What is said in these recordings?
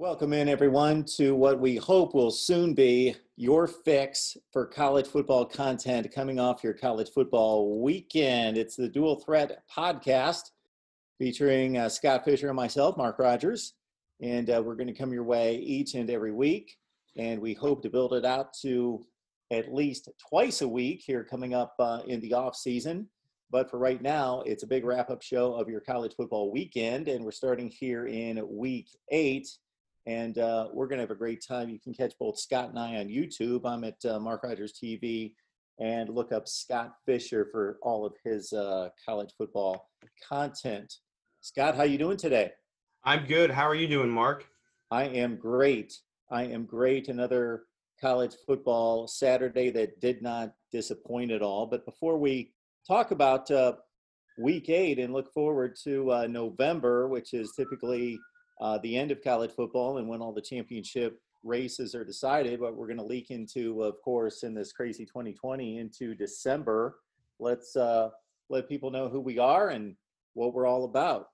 Welcome in, everyone, to what we hope will soon be your fix for college football content coming off your college football weekend. It's the Dual Threat podcast featuring uh, Scott Fisher and myself, Mark Rogers. And uh, we're going to come your way each and every week. And we hope to build it out to at least twice a week here coming up uh, in the off season. But for right now, it's a big wrap up show of your college football weekend. And we're starting here in week eight and uh, we're going to have a great time. You can catch both Scott and I on YouTube. I'm at uh, Mark Rogers TV, and look up Scott Fisher for all of his uh, college football content. Scott, how you doing today? I'm good. How are you doing, Mark? I am great. I am great. Another college football Saturday that did not disappoint at all. But before we talk about uh, week eight and look forward to uh, November, which is typically uh, the end of college football and when all the championship races are decided. But we're going to leak into, of course, in this crazy 2020 into December. Let's uh, let people know who we are and what we're all about.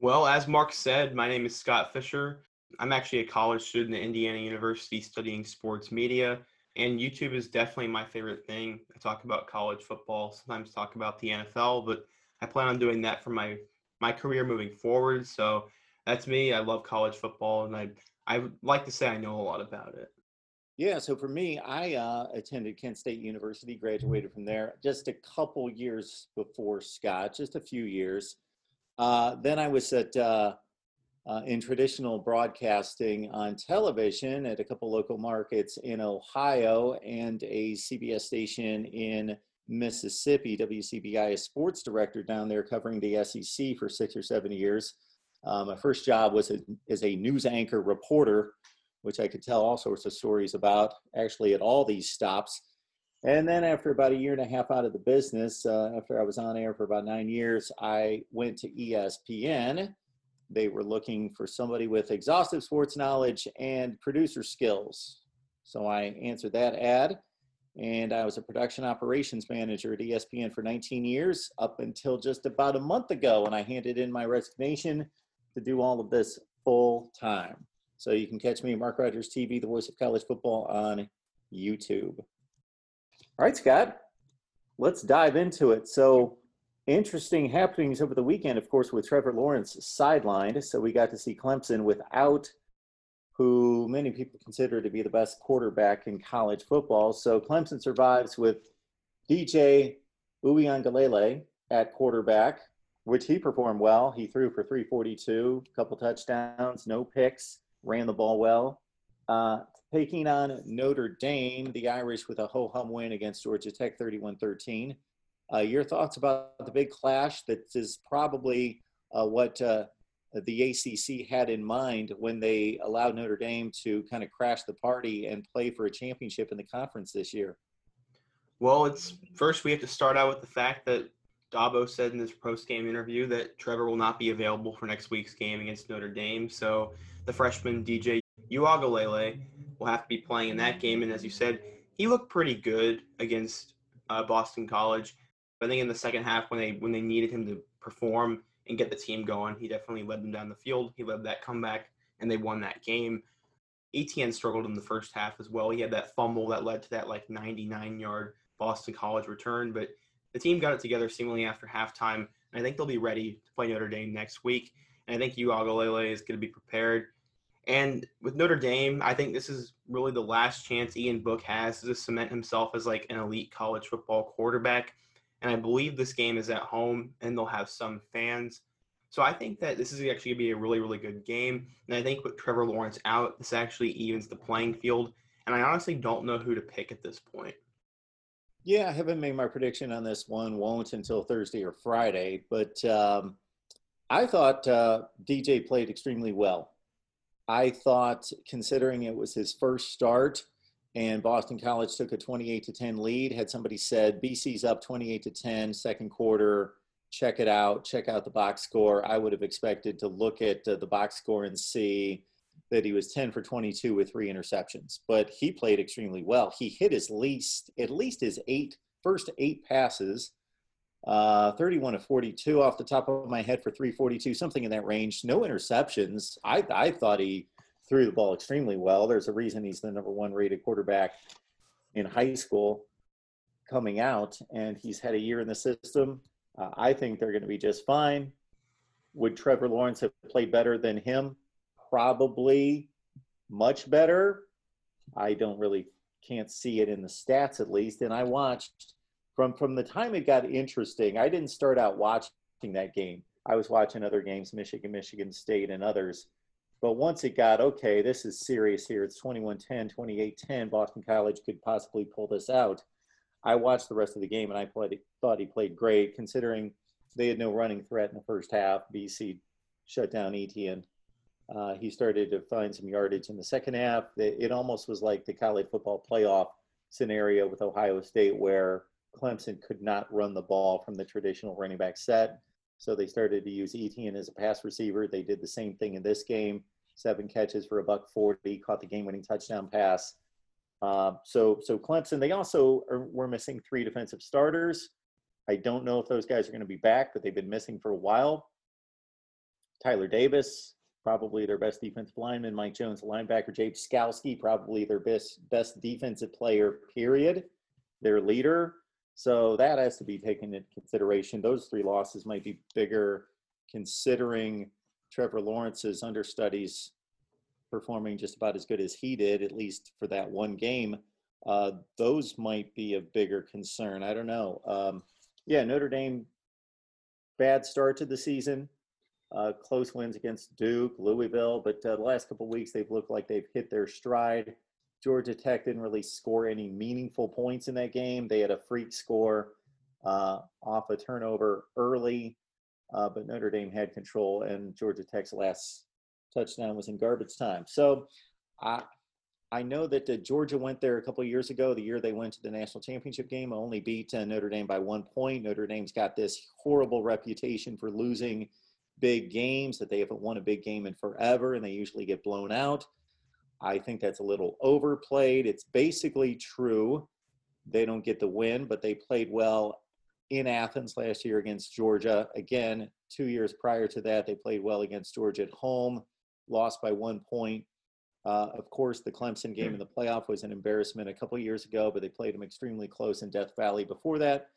Well, as Mark said, my name is Scott Fisher. I'm actually a college student at Indiana University studying sports media, and YouTube is definitely my favorite thing. I talk about college football, sometimes talk about the NFL, but I plan on doing that for my my career moving forward. So that's me. I love college football, and I I like to say I know a lot about it. Yeah, so for me, I uh, attended Kent State University, graduated from there just a couple years before Scott, just a few years. Uh, then I was at uh, uh in traditional broadcasting on television at a couple local markets in Ohio and a CBS station in Mississippi. WCBI, a sports director down there covering the SEC for six or seven years. Um, my first job was as a news anchor reporter, which I could tell all sorts of stories about actually at all these stops. And then after about a year and a half out of the business, uh, after I was on air for about nine years, I went to ESPN. They were looking for somebody with exhaustive sports knowledge and producer skills. So I answered that ad and I was a production operations manager at ESPN for 19 years up until just about a month ago when I handed in my resignation to do all of this full time. So you can catch me, Mark Rogers TV, the voice of college football on YouTube. All right, Scott, let's dive into it. So, interesting happenings over the weekend, of course, with Trevor Lawrence sidelined. So, we got to see Clemson without who many people consider to be the best quarterback in college football. So, Clemson survives with DJ Uiagalelei at quarterback which he performed well. He threw for 342, a couple touchdowns, no picks, ran the ball well. Uh, taking on Notre Dame, the Irish with a ho hum win against Georgia Tech 31 13. Uh, your thoughts about the big clash that is probably uh, what uh, the ACC had in mind when they allowed Notre Dame to kind of crash the party and play for a championship in the conference this year? Well, it's first we have to start out with the fact that Dabo said in his post-game interview that Trevor will not be available for next week's game against Notre Dame. So the freshman DJ Uiagalelei will have to be playing in that game. And as you said, he looked pretty good against uh, Boston College. I think in the second half, when they when they needed him to perform and get the team going, he definitely led them down the field. He led that comeback, and they won that game. Etienne struggled in the first half as well. He had that fumble that led to that like 99 yard Boston College return, but the team got it together seemingly after halftime, and I think they'll be ready to play Notre Dame next week. And I think Uiagalelei is going to be prepared. And with Notre Dame, I think this is really the last chance Ian Book has to cement himself as like an elite college football quarterback. And I believe this game is at home, and they'll have some fans. So I think that this is actually going to be a really, really good game. And I think with Trevor Lawrence out, this actually evens the playing field. And I honestly don't know who to pick at this point. Yeah, I haven't made my prediction on this one. Won't until Thursday or Friday. But um, I thought uh, DJ played extremely well. I thought, considering it was his first start and Boston College took a 28 to 10 lead, had somebody said BC's up 28 to 10, second quarter, check it out, check out the box score, I would have expected to look at uh, the box score and see that he was 10 for 22 with three interceptions, but he played extremely well. He hit his least, at least his eight first eight passes, uh, 31 to 42 off the top of my head for 342, something in that range. No interceptions. I, I thought he threw the ball extremely well. There's a reason he's the number one rated quarterback in high school coming out, and he's had a year in the system. Uh, I think they're going to be just fine. Would Trevor Lawrence have played better than him? Probably much better. I don't really can't see it in the stats at least. And I watched from from the time it got interesting. I didn't start out watching that game. I was watching other games, Michigan, Michigan State, and others. But once it got okay, this is serious here. It's 21-10, 28-10. Boston College could possibly pull this out. I watched the rest of the game and I played, thought he played great, considering they had no running threat in the first half. BC shut down Etienne. Uh, he started to find some yardage in the second half. It almost was like the college football playoff scenario with Ohio State, where Clemson could not run the ball from the traditional running back set. So they started to use Etienne as a pass receiver. They did the same thing in this game. Seven catches for a buck forty, caught the game-winning touchdown pass. Uh, so, so Clemson. They also are, were missing three defensive starters. I don't know if those guys are going to be back, but they've been missing for a while. Tyler Davis, probably their best defensive lineman. Mike Jones, linebacker. Jake Skalski, probably their best best defensive player. Period. Their leader. So that has to be taken into consideration. Those three losses might be bigger, considering Trevor Lawrence's understudies performing just about as good as he did, at least for that one game. Uh, those might be a bigger concern. I don't know. Um, yeah, Notre Dame, bad start to the season. Uh, close wins against Duke, Louisville, but uh, the last couple weeks they've looked like they've hit their stride. Georgia Tech didn't really score any meaningful points in that game. They had a freak score uh, off a turnover early, uh, but Notre Dame had control, and Georgia Tech's last touchdown was in garbage time. So I I know that uh, Georgia went there a couple years ago, the year they went to the national championship game, only beat uh, Notre Dame by one point. Notre Dame's got this horrible reputation for losing big games, that they haven't won a big game in forever, and they usually get blown out. I think that's a little overplayed. It's basically true. They don't get the win, but they played well in Athens last year against Georgia. Again, two years prior to that, they played well against Georgia at home, lost by one point. Uh, of course, the Clemson game in the playoff was an embarrassment a couple years ago, but they played them extremely close in Death Valley before that.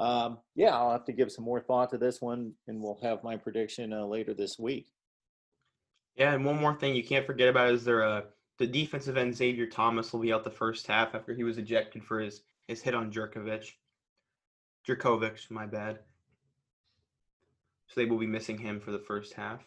Um, yeah, I'll have to give some more thought to this one, and we'll have my prediction uh, later this week. Yeah, and one more thing you can't forget about is there uh, the defensive end Xavier Thomas will be out the first half after he was ejected for his his hit on Jerkovich. Jerkovich, my bad. So they will be missing him for the first half.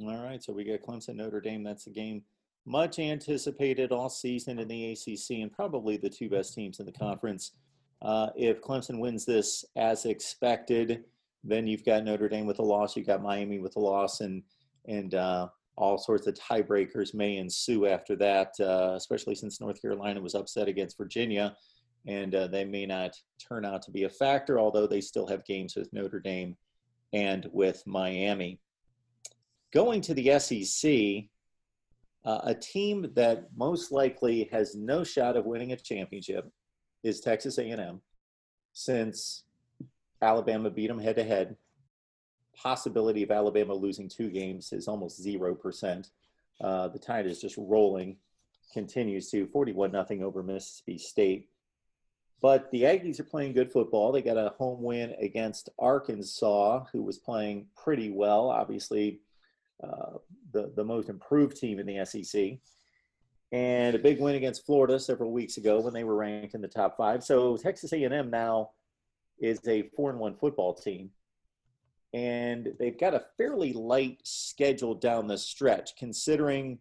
All right, so we got Clemson Notre Dame. That's a game much anticipated all season in the ACC, and probably the two best teams in the conference. Uh, if Clemson wins this as expected, then you've got Notre Dame with a loss, you've got Miami with a loss, and and uh, all sorts of tiebreakers may ensue after that, uh, especially since North Carolina was upset against Virginia, and uh, they may not turn out to be a factor, although they still have games with Notre Dame and with Miami. Going to the SEC, uh, a team that most likely has no shot of winning a championship is Texas A&M, since Alabama beat them head to head possibility of Alabama losing two games is almost zero percent. Uh, the tide is just rolling, continues to 41 nothing over Mississippi State. But the Aggies are playing good football. They got a home win against Arkansas, who was playing pretty well. Obviously, uh, the the most improved team in the SEC, and a big win against Florida several weeks ago when they were ranked in the top five. So Texas A&M now is a four and one football team and they've got a fairly light schedule down the stretch, considering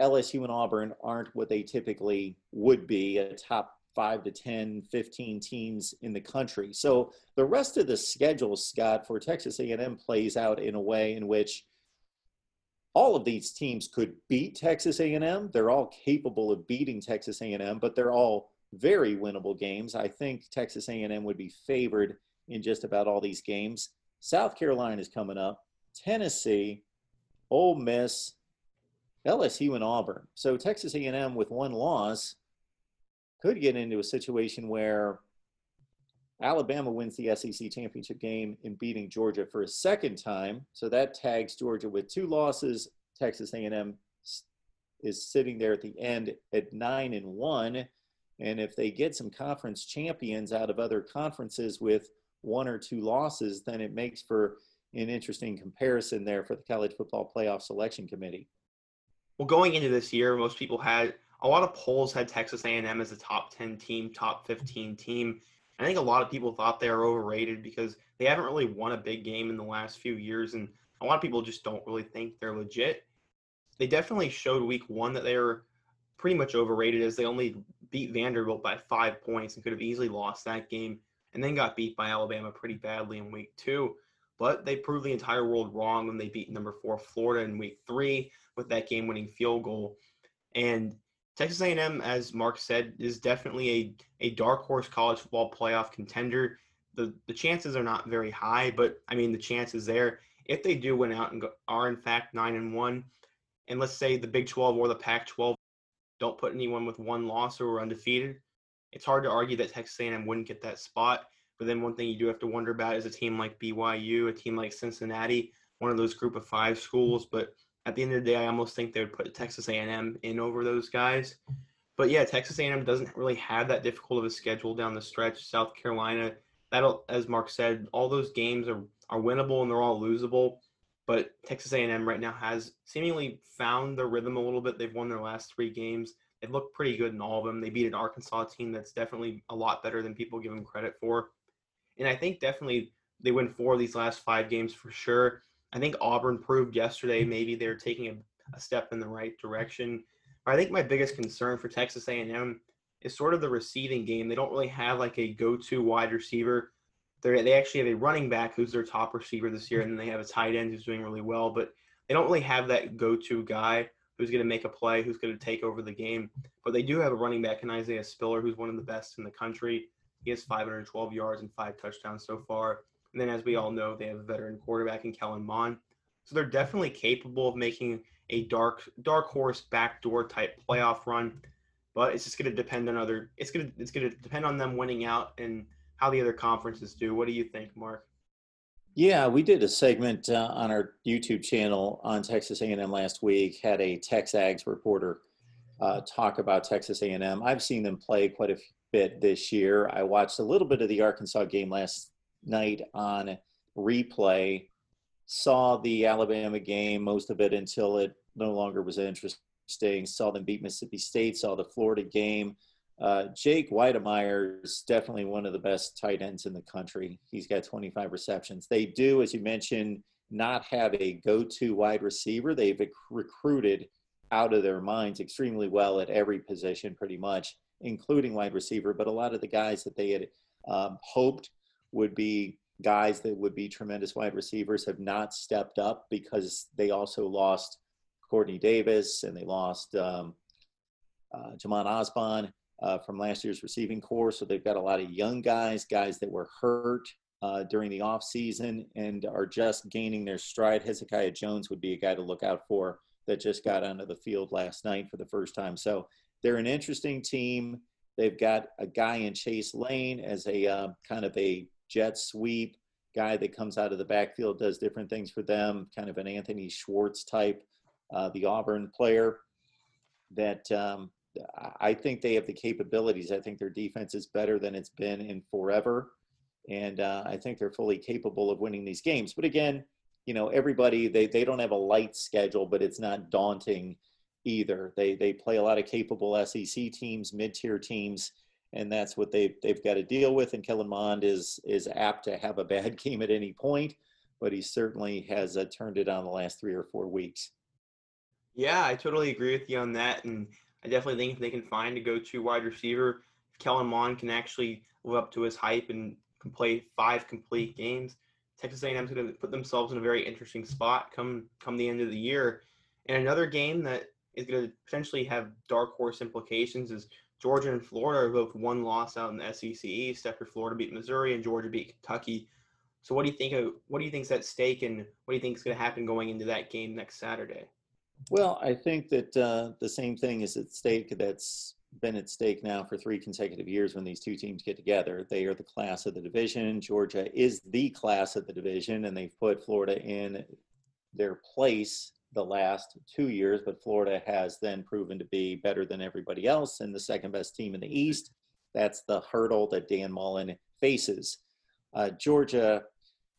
LSU and Auburn aren't what they typically would be a top 5 to 10 15 teams in the country so the rest of the schedule scott for texas a&m plays out in a way in which all of these teams could beat texas a&m they're all capable of beating texas a&m but they're all very winnable games. I think texas a&m would be favored in just about all these games. South Carolina is coming up, Tennessee, Ole Miss, LSU, and Auburn. So Texas A&M with one loss could get into a situation where Alabama wins the SEC championship game in beating Georgia for a second time. So that tags Georgia with two losses. Texas A&M is sitting there at the end at nine and one. And if they get some conference champions out of other conferences with one or two losses, then it makes for an interesting comparison there for the college football playoff selection committee. Well, going into this year, most people had a lot of polls had Texas A&M as a top 10 team, top 15 team. I think a lot of people thought they were overrated because they haven't really won a big game in the last few years, and a lot of people just don't really think they're legit. They definitely showed week one that they were pretty much overrated as they only beat Vanderbilt by five points and could have easily lost that game and then got beat by Alabama pretty badly in week two. But they proved the entire world wrong when they beat number four Florida in week three with that game-winning field goal. And Texas A&M, as Mark said, is definitely a, a dark horse college football playoff contender. The the chances are not very high, but I mean the chances there. If they do win out and go, are in fact nine and one, and let's say the Big 12 or the Pac 12 don't put anyone with one loss or undefeated, it's hard to argue that Texas A&M wouldn't get that spot. But then one thing you do have to wonder about is a team like BYU, a team like Cincinnati, one of those group of five schools. But at the end of the day, I almost think they would put Texas A&M in over those guys. But yeah, Texas A&M doesn't really have that difficult of a schedule down the stretch. South Carolina, that'll, as Mark said, all those games are are winnable and they're all losable. But Texas A&M right now has seemingly found their rhythm a little bit. They've won their last three games. They've looked pretty good in all of them. They beat an Arkansas team that's definitely a lot better than people give them credit for. And I think definitely they win four of these last five games for sure. I think Auburn proved yesterday mm. maybe they're taking a, a step in the right direction. I think my biggest concern for Texas A&M is sort of the receiving game. They don't really have like a go-to wide receiver. They they actually have a running back who's their top receiver this year, and then they have a tight end who's doing really well. But they don't really have that go-to guy who's going to make a play, who's going to take over the game. But they do have a running back in Isaiah Spiller, who's one of the best in the country. He has 512 yards and five touchdowns so far. And then, as we all know, they have a veteran quarterback in Kellen Mond. So they're definitely capable of making a dark dark horse backdoor type playoff run. But it's just going to depend on other. It's going to it's going to depend on them winning out and how the other conferences do. What do you think, Mark? Yeah, we did a segment uh, on our YouTube channel on Texas A&M last week. Had a TexAgs reporter uh, talk about Texas A&M. I've seen them play quite a bit this year. I watched a little bit of the Arkansas game last night on replay. Saw the Alabama game, most of it until it no longer was interesting. Saw them beat Mississippi State. Saw the Florida game. Uh, Jake Wydermyer is definitely one of the best tight ends in the country. He's got 25 receptions. They do, as you mentioned, not have a go-to wide receiver. They've recruited out of their minds extremely well at every position, pretty much, including wide receiver. But a lot of the guys that they had um, hoped would be guys that would be tremendous wide receivers have not stepped up because they also lost Quartney Davis and they lost um, uh, Jhamon Ausbon uh, from last year's receiving corps. So they've got a lot of young guys, guys that were hurt uh, during the offseason and are just gaining their stride. Hezekiah Jones would be a guy to look out for that just got onto the field last night for the first time. So they're an interesting team. They've got a guy in Chase Lane as a uh, kind of a jet sweep guy that comes out of the backfield, does different things for them, kind of an Anthony Schwartz type, uh, the Auburn player that um, I think they have the capabilities. I think their defense is better than it's been in forever. And uh, I think they're fully capable of winning these games. But again, you know, everybody, they, they don't have a light schedule, but it's not daunting either. They, they play a lot of capable SEC teams, mid tier teams, and that's what they've they've got to deal with. And Kellen Mond is, is apt to have a bad game at any point, but he certainly has uh, turned it on the last three or four weeks. Yeah, I totally agree with you on that. And I definitely think if they can find a go-to wide receiver, if Kellen Mond can actually live up to his hype and can play five complete games, Texas A&M is going to put themselves in a very interesting spot come come the end of the year. And another game that is going to potentially have dark horse implications is Georgia and Florida are both one loss out in the SEC East after Florida beat Missouri and Georgia beat Kentucky. So what do you think of what do you think is at stake and what do you think is going to happen going into that game next Saturday? Well, I think that uh, the same thing is at stake that's been at stake now for three consecutive years when these two teams get together. They are the class of the division. Georgia is the class of the division, and they've put Florida in their place the last two years, but Florida has then proven to be better than everybody else and the second best team in the East. That's the hurdle that Dan Mullen faces. Uh, Georgia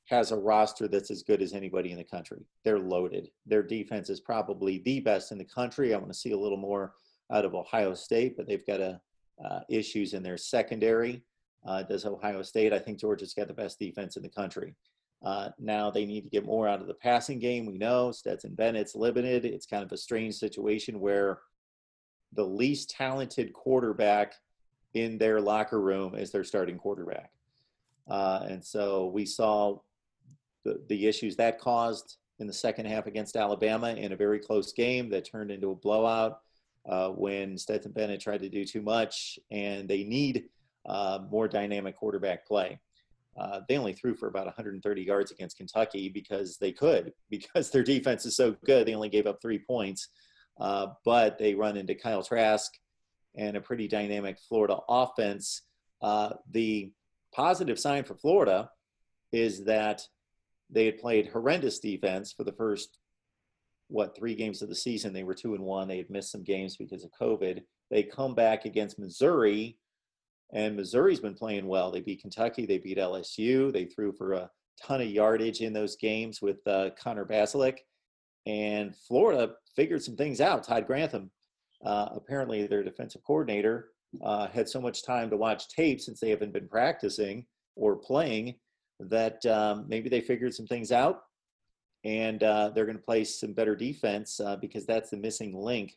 has a roster that's as good as anybody in the country. They're loaded. Their defense is probably the best in the country. I want to see a little more out of Ohio State, but they've got a, uh, issues in their secondary. Uh, does Ohio State? I think Georgia's got the best defense in the country. Uh, now they need to get more out of the passing game. We know Stetson Bennett's limited. It's kind of a strange situation where the least talented quarterback in their locker room is their starting quarterback. Uh, and so we saw the, the issues that caused in the second half against Alabama in a very close game that turned into a blowout uh, when Stetson Bennett tried to do too much, and they need uh, more dynamic quarterback play. Uh, they only threw for about 130 yards against Kentucky because they could, because their defense is so good. They only gave up three points, uh, but they run into Kyle Trask and a pretty dynamic Florida offense. Uh, the positive sign for Florida is that they had played horrendous defense for the first what three games of the season. They were two and one. They had missed some games because of COVID. They come back against Missouri, and Missouri's been playing well. They beat Kentucky. They beat LSU. They threw for a ton of yardage in those games with uh, Connor Bazelak. And Florida figured some things out. Todd Grantham, uh, apparently their defensive coordinator, uh, had so much time to watch tape since they haven't been practicing or playing that um, maybe they figured some things out and uh, they're going to play some better defense uh, because that's the missing link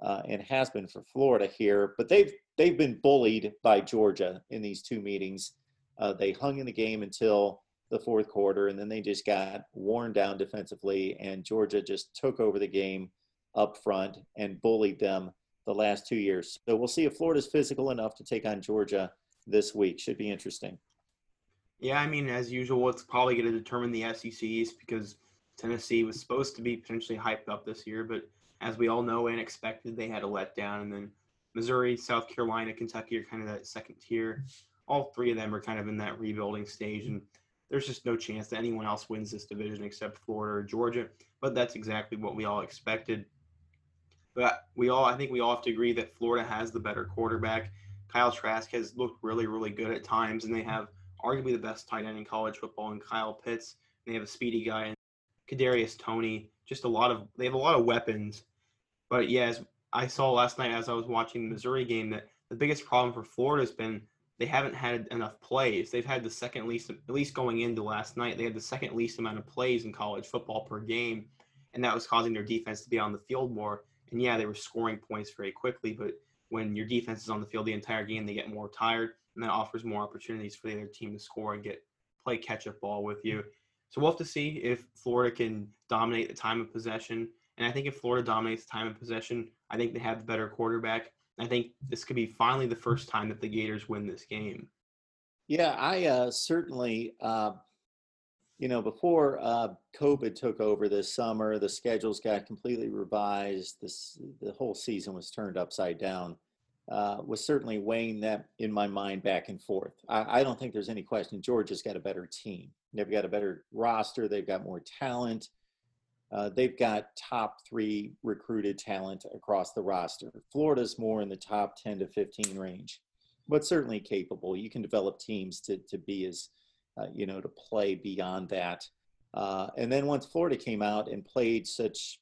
uh, and has been for Florida here. But they've they've been bullied by Georgia in these two meetings. Uh, they hung in the game until the fourth quarter, and then they just got worn down defensively, and Georgia just took over the game up front and bullied them the last two years. So we'll see if Florida's physical enough to take on Georgia this week. Should be interesting. Yeah, I mean, as usual, it's probably going to determine the SEC East because Tennessee was supposed to be potentially hyped up this year, but as we all know and expected, they had a letdown. And then Missouri, South Carolina, Kentucky are kind of that second tier. All three of them are kind of in that rebuilding stage, and there's just no chance that anyone else wins this division except Florida or Georgia. But that's exactly what we all expected. But we all, I think we all have to agree that Florida has the better quarterback. Kyle Trask has looked really, really good at times, and they have arguably the best tight end in college football in Kyle Pitts. And They have a speedy guy in Kadarius Toney. Just a lot of they have a lot of weapons. But yeah, as I saw last night as I was watching the Missouri game, that the biggest problem for Florida has been they haven't had enough plays. They've had the second least, at least going into last night, they had the second least amount of plays in college football per game, and that was causing their defense to be on the field more. And yeah, they were scoring points very quickly, but when your defense is on the field the entire game, they get more tired, and that offers more opportunities for the other team to score and get play catch up ball with you. So we'll have to see if Florida can dominate the time of possession. And I think if Florida dominates the time of possession, I think they have the better quarterback. I think this could be finally the first time that the Gators win this game. Yeah, I uh, certainly, uh, you know, before uh, COVID took over this summer, the schedules got completely revised. This the whole season was turned upside down. Uh, was certainly weighing that in my mind back and forth. I, I don't think there's any question Georgia's got a better team. They've got a better roster. They've got more talent. Uh, they've got top three recruited talent across the roster. Florida's more in the top 10 to 15 range, but certainly capable. You can develop teams to, to be as, uh, you know, to play beyond that. Uh, and then once Florida came out and played such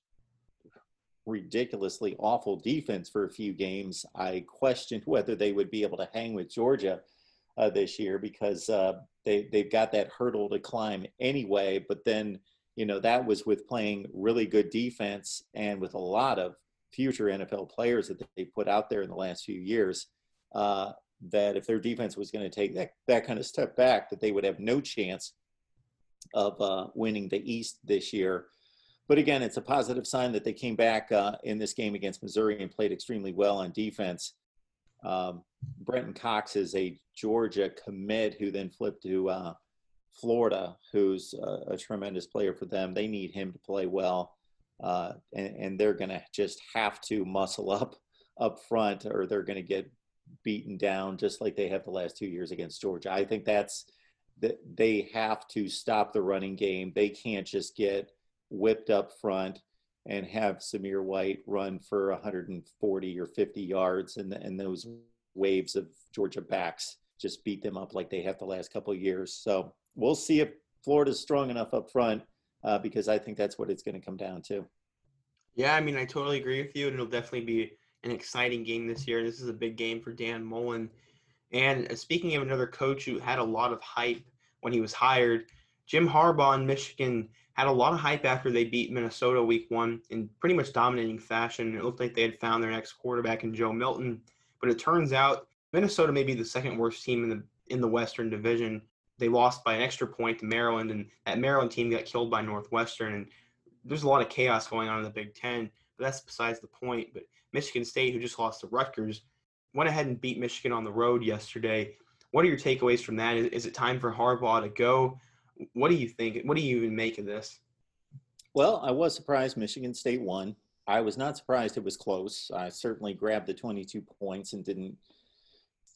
ridiculously awful defense for a few games, I questioned whether they would be able to hang with Georgia uh, this year because uh, they they've got that hurdle to climb anyway. But then you know that was with playing really good defense and with a lot of future NFL players that they put out there in the last few years. Uh, that if their defense was going to take that that kind of step back, that they would have no chance of uh, winning the East this year. But again, it's a positive sign that they came back uh, in this game against Missouri and played extremely well on defense. Um, Brenton Cox is a Georgia commit who then flipped to uh, Florida, who's a, a, tremendous player for them. They need him to play well, uh, and, and, they're going to just have to muscle up up front, or they're going to get beaten down just like they have the last two years against Georgia. I think that's that they have to stop the running game. They can't just get whipped up front and have Zamir White run for 140 or 50 yards, and and those waves of Georgia backs just beat them up like they have the last couple years. So we'll see if Florida's strong enough up front uh, because I think that's what it's going to come down to. Yeah, I mean, I totally agree with you, and it'll definitely be an exciting game this year. This is a big game for Dan Mullen. And uh, speaking of another coach who had a lot of hype when he was hired, Jim Harbaugh in Michigan had a lot of hype after they beat Minnesota week one in pretty much dominating fashion. It looked like they had found their next quarterback in Joe Milton. But it turns out Minnesota may be the second worst team in the in the Western Division. They lost by an extra point to Maryland, and that Maryland team got killed by Northwestern. And there's a lot of chaos going on in the Big Ten, but that's besides the point. But Michigan State, who just lost to Rutgers, went ahead and beat Michigan on the road yesterday. What are your takeaways from that? Is, is it time for Harbaugh to go? What do you think? What do you even make of this? Well, I was surprised Michigan State won. I was not surprised it was close. I certainly grabbed the 22 points and didn't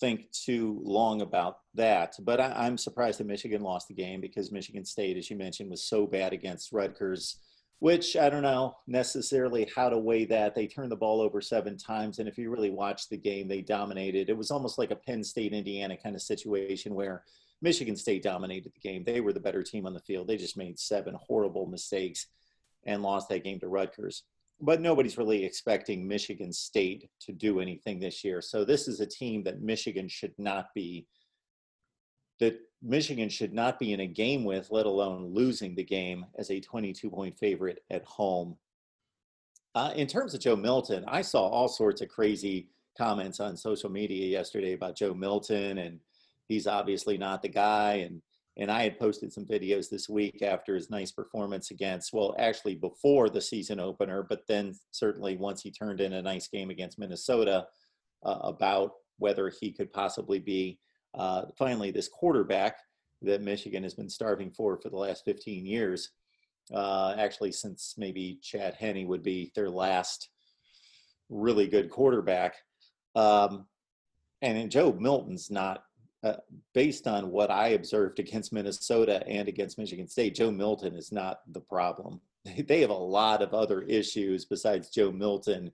think too long about that. But I, am surprised that Michigan lost the game because Michigan State, as you mentioned, was so bad against Rutgers which I don't know necessarily how to weigh that. They turned the ball over seven times, and if you really watch the game, they dominated. It was almost like a Penn State Indiana kind of situation where Michigan State dominated the game. They were the better team on the field. They just made seven horrible mistakes and lost that game to Rutgers. But nobody's really expecting Michigan State to do anything this year. So this is a team that Michigan should not be that Michigan should not be in a game with, let alone losing the game as a 22 point favorite at home. Uh, in terms of Joe Milton, I saw all sorts of crazy comments on social media yesterday about Joe Milton, and he's obviously not the guy. And and I had posted some videos this week after his nice performance against, well, actually before the season opener, but then certainly once he turned in a nice game against Minnesota, uh, about whether he could possibly be uh, finally this quarterback that Michigan has been starving for for the last 15 years. Uh, actually, since maybe Chad Henne would be their last really good quarterback. Um, and Joe Milton's not, uh, based on what I observed against Minnesota and against Michigan State, Joe Milton is not the problem. They have a lot of other issues besides Joe Milton.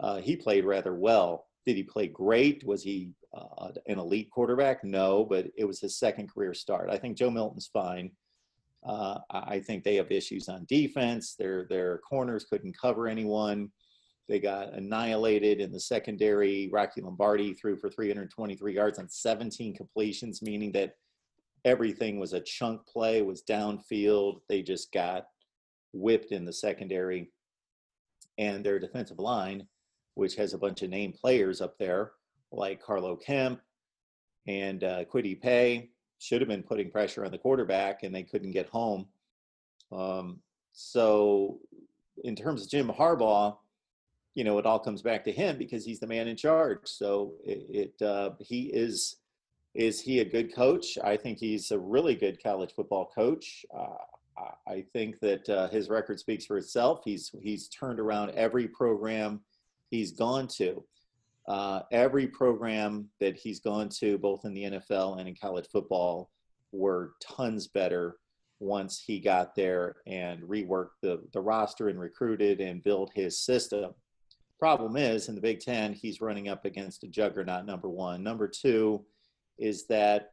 Uh, he played rather well. Did he play great? Was he uh, an elite quarterback? No, but it was his second career start. I think Joe Milton's fine. Uh, I think they have issues on defense. Their their corners couldn't cover anyone. They got annihilated in the secondary. Rocky Lombardi threw for 323 yards on 17 completions, meaning that everything was a chunk play, was downfield. They just got whipped in the secondary. And their defensive line, which has a bunch of name players up there, like Carlo Kemp and uh, Kwity Paye should have been putting pressure on the quarterback, and they couldn't get home. Um, so, in terms of Jim Harbaugh, you know, it all comes back to him because he's the man in charge. So, it, it uh, he is is he a good coach? I think he's a really good college football coach. Uh, I think that uh, his record speaks for itself. He's he's turned around every program he's gone to. Uh, every program that he's gone to, both in the NFL and in college football, were tons better once he got there and reworked the, the roster and recruited and built his system. Problem is, in the Big Ten, he's running up against a juggernaut, number one. Number two is that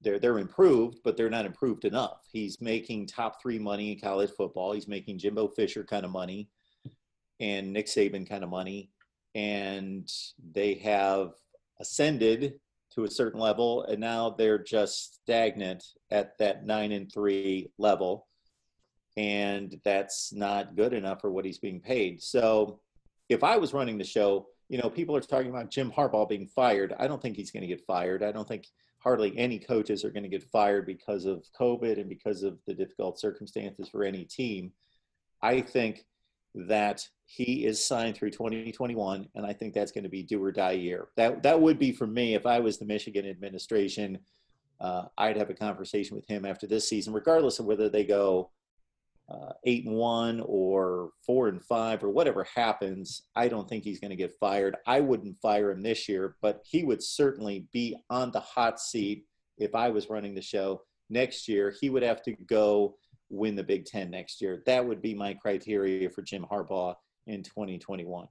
they're, they're improved, but they're not improved enough. He's making top three money in college football. He's making Jimbo Fisher kind of money and Nick Saban kind of money and they have ascended to a certain level and now they're just stagnant at that nine and three level and that's not good enough for what he's being paid so if i was running the show you know people are talking about jim harbaugh being fired i don't think he's going to get fired i don't think hardly any coaches are going to get fired because of covid and because of the difficult circumstances for any team i think that he is signed through 2021, and I think that's going to be do or die year. That that would be for me if I was the Michigan administration. Uh, I'd have a conversation with him after this season, regardless of whether they go uh, eight and one or four and five or whatever happens. I don't think he's going to get fired. I wouldn't fire him this year, but he would certainly be on the hot seat if I was running the show next year. He would have to go win the Big Ten next year. That would be my criteria for Jim Harbaugh in 2021.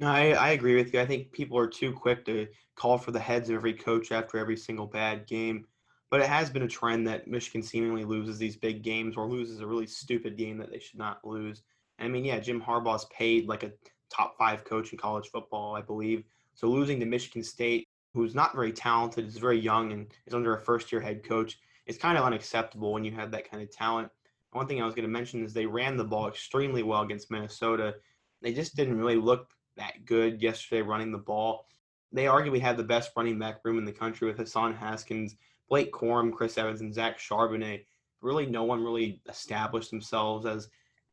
No, I, I agree with you. I think people are too quick to call for the heads of every coach after every single bad game. But it has been a trend that Michigan seemingly loses these big games or loses a really stupid game that they should not lose. I mean, yeah, Jim Harbaugh's paid like a top five coach in college football, I believe. So losing to Michigan State, who's not very talented, is very young, and is under a first year head coach, is kind of unacceptable when you have that kind of talent. One thing I was going to mention is they ran the ball extremely well against Minnesota. They just didn't really look that good yesterday running the ball. They arguably have the best running back room in the country with Hassan Haskins, Blake Corum, Chris Evans, and Zach Charbonnet. Really, no one really established themselves as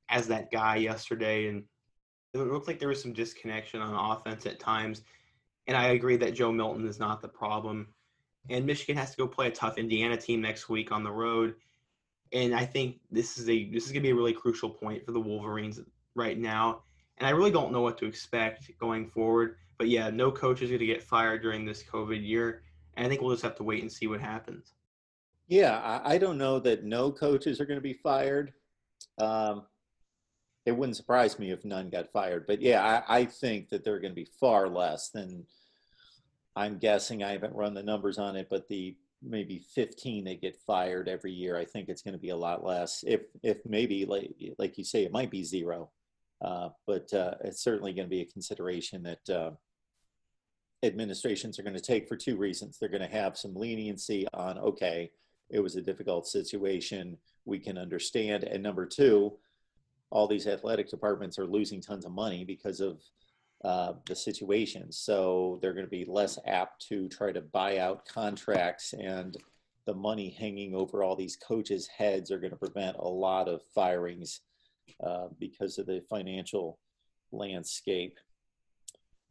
as that guy yesterday, and it looked like there was some disconnection on offense at times. And I agree that Joe Milton is not the problem. And Michigan has to go play a tough Indiana team next week on the road. And I think this is a this is gonna be a really crucial point for the Wolverines right now and I really don't know what to expect going forward. But yeah, no coach is going to get fired during this COVID year, I think we'll just have to wait and see what happens. Yeah, I, I don't know that no coaches are going to be fired. Um, it wouldn't surprise me if none got fired, but yeah, I, I think that they're going to be far less than. I'm guessing I haven't run the numbers on it, but the maybe 15 they get fired every year. I think it's going to be a lot less. If if maybe like like you say, it might be zero. Uh, but uh, it's certainly going to be a consideration that uh, administrations are going to take for two reasons. They're going to have some leniency on, okay, it was a difficult situation, we can understand. And number two, all these athletic departments are losing tons of money because of uh, the situation. So they're going to be less apt to try to buy out contracts and the money hanging over all these coaches' heads are going to prevent a lot of firings uh, because of the financial landscape.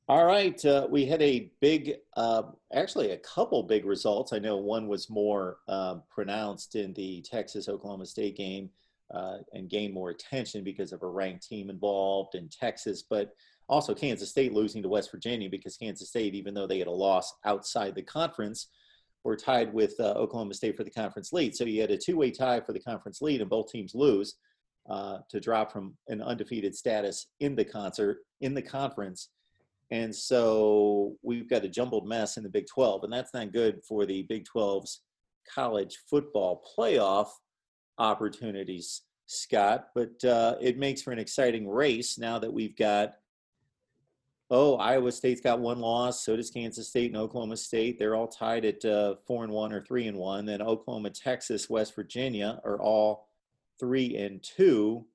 All right, uh, we had a big, uh, actually a couple big results. I know one was more uh, pronounced in the Texas Oklahoma State game uh, and gained more attention because of a ranked team involved in Texas, but also Kansas State losing to West Virginia because Kansas State, even though they had a loss outside the conference, were tied with uh, Oklahoma State for the conference lead. So you had a two-way tie for the conference lead, and both teams lose uh, to drop from an undefeated status in the concert in the conference. And so we've got a jumbled mess in the Big 12, and that's not good for the Big 12's college football playoff opportunities, Scott. But uh, it makes for an exciting race now that we've got. Oh, Iowa State's got one loss. So does Kansas State and Oklahoma State. They're all tied at uh, four and one or three and one. Then Oklahoma, Texas, West Virginia are all three and two.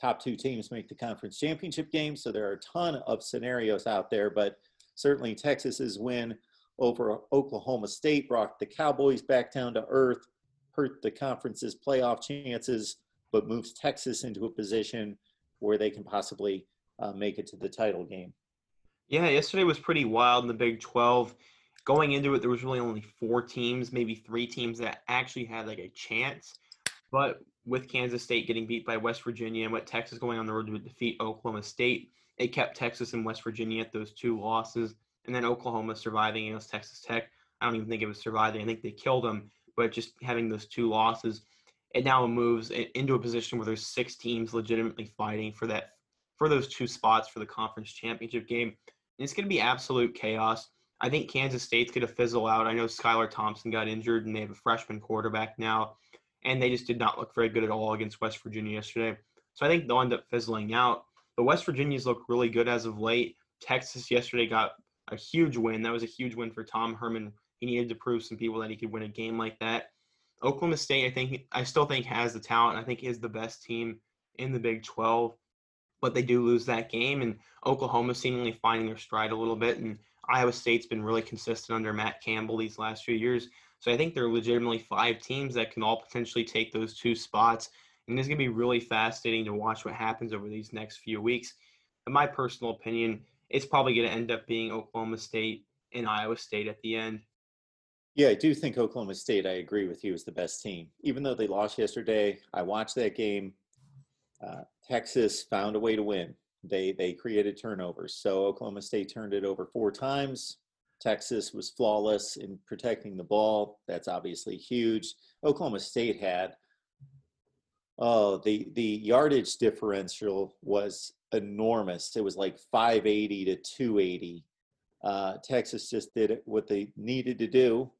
Top two teams make the conference championship game. So there are a ton of scenarios out there, but certainly Texas's win over Oklahoma State brought the Cowboys back down to earth, hurt the conference's playoff chances, but moves Texas into a position where they can possibly uh, make it to the title game. Yeah, yesterday was pretty wild in the Big 12. Going into it, there was really only four teams, maybe three teams that actually had like a chance. But with Kansas State getting beat by West Virginia and with Texas going on the road to defeat Oklahoma State, it kept Texas and West Virginia at those two losses. And then Oklahoma surviving against Texas Tech. I don't even think it was surviving. I think they killed them. But just having those two losses, it now moves into a position where there's six teams legitimately fighting for that for those two spots for the conference championship game. And it's going to be absolute chaos. I think Kansas State's going to fizzle out. I know Skylar Thompson got injured, and they have a freshman quarterback now and they just did not look very good at all against West Virginia yesterday. So I think they'll end up fizzling out. The West Virginians look really good as of late. Texas yesterday got a huge win. That was a huge win for Tom Herman. He needed to prove some people that he could win a game like that. Oklahoma State, I think, I still think has the talent. I think is the best team in the Big 12, but they do lose that game. And Oklahoma seemingly finding their stride a little bit. And Iowa State's been really consistent under Matt Campbell these last few years. So I think there are legitimately five teams that can all potentially take those two spots. And it's going to be really fascinating to watch what happens over these next few weeks. In my personal opinion, it's probably going to end up being Oklahoma State and Iowa State at the end. Yeah, I do think Oklahoma State, I agree with you, is the best team. Even though they lost yesterday, I watched that game. Uh, Texas found a way to win. They they created turnovers. So Oklahoma State turned it over four times. Texas was flawless in protecting the ball. That's obviously huge. Oklahoma State had Oh, the the yardage differential was enormous. It was like 580 to 280. Uh, Texas just did what they needed to do,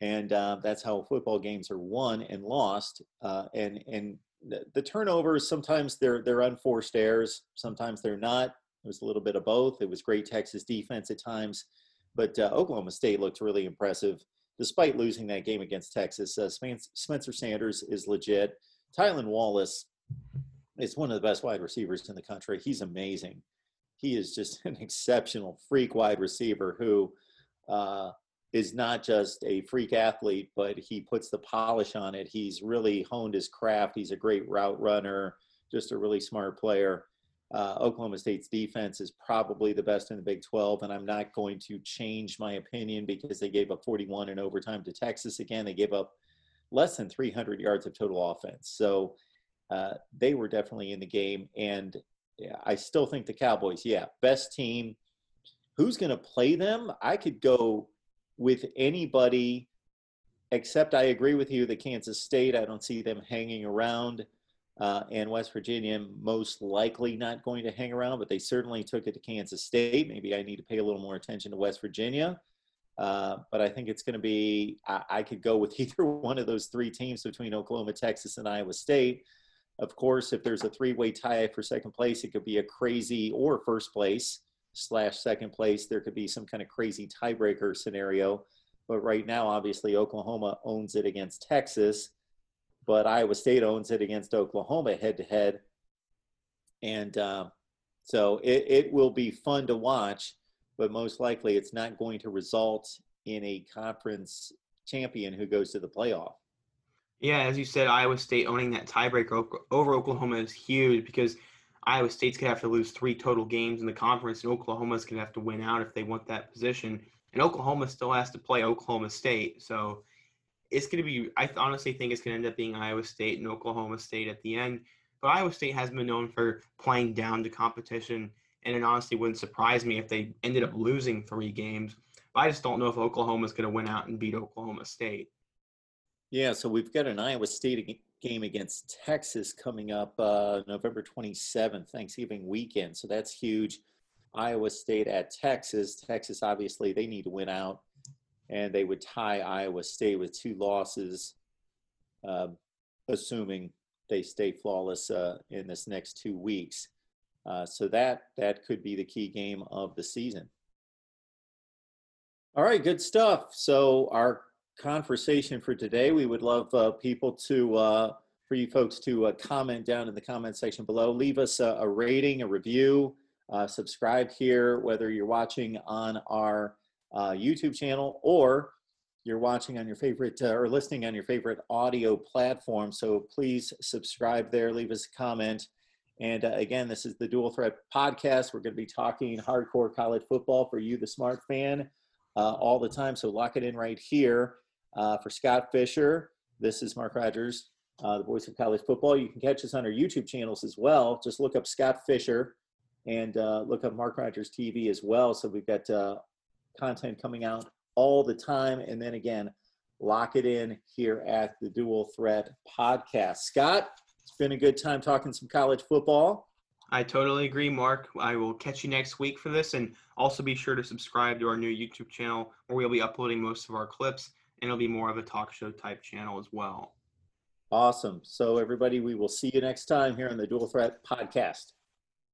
and uh, that's how football games are won and lost. Uh, and and the, the, turnovers sometimes they're they're unforced errors, sometimes they're not. It was a little bit of both. It was great Texas defense at times, but uh, Oklahoma State looked really impressive despite losing that game against Texas. Uh, Spencer Sanders is legit. Tylan Wallace is one of the best wide receivers in the country. He's amazing. He is just an exceptional freak wide receiver who uh, is not just a freak athlete, but he puts the polish on it. He's really honed his craft. He's a great route runner, just a really smart player. Uh, Oklahoma State's defense is probably the best in the Big 12, and I'm not going to change my opinion because they gave up 41 in overtime to Texas again. They gave up less than 300 yards of total offense. So uh, they were definitely in the game. And yeah, I still think the Cowboys, yeah, best team. Who's going to play them? I could go with anybody except I agree with you that Kansas State, I don't see them hanging around. Uh, and West Virginia most likely not going to hang around, but they certainly took it to Kansas State. Maybe I need to pay a little more attention to West Virginia. Uh, but I think it's going to be, I, I, could go with either one of those three teams between Oklahoma, Texas, and Iowa State. Of course, if there's a three way tie for second place, it could be a crazy, or first place slash second place, there could be some kind of crazy tiebreaker scenario. But right now, obviously, Oklahoma owns it against Texas, but Iowa State owns it against Oklahoma head to head. And uh, so it, it will be fun to watch but most likely it's not going to result in a conference champion who goes to the playoff. Yeah, as you said, Iowa State owning that tiebreaker over Oklahoma is huge because Iowa State's going to have to lose three total games in the conference, and Oklahoma's going to have to win out if they want that position. And Oklahoma still has to play Oklahoma State. So it's going to be, I honestly think it's going to end up being Iowa State and Oklahoma State at the end. But Iowa State has been known for playing down to competition and it honestly wouldn't surprise me if they ended up losing three games. But I just don't know if Oklahoma's going to win out and beat Oklahoma State. Yeah, so we've got an Iowa State game against Texas coming up uh, November 27th, Thanksgiving weekend. So that's huge. Iowa State at Texas. Texas, obviously, they need to win out, and they would tie Iowa State with two losses, uh, assuming they stay flawless uh, in this next two weeks. Uh, so that that could be the key game of the season. All right, good stuff. So our conversation for today, we would love uh, people to uh, for you folks to uh, comment down in the comment section below. Leave us a, a rating, a review, subscribe here, whether you're watching on our YouTube channel or you're watching on your favorite or listening on your favorite audio platform. So please subscribe there, leave us a comment. And uh, again, this is the Dual Threat Podcast. We're going to be talking hardcore college football for you, the smart fan, uh, all the time. So lock it in right here. Uh, for Scott Fisher, this is Mark Rogers, uh, the voice of college football. You can catch us on our YouTube channels as well. Just look up Scott Fisher and uh, look up Mark Rogers TV as well. So we've got uh, content coming out all the time. And then again, lock it in here at the Dual Threat Podcast. Scott, it's been a good time talking some college football. I totally agree, Mark. I will catch you next week for this. And also be sure to subscribe to our new YouTube channel where we'll be uploading most of our clips and it'll be more of a talk show type channel as well. Awesome. So, everybody, we will see you next time here on the Dual Threat Podcast.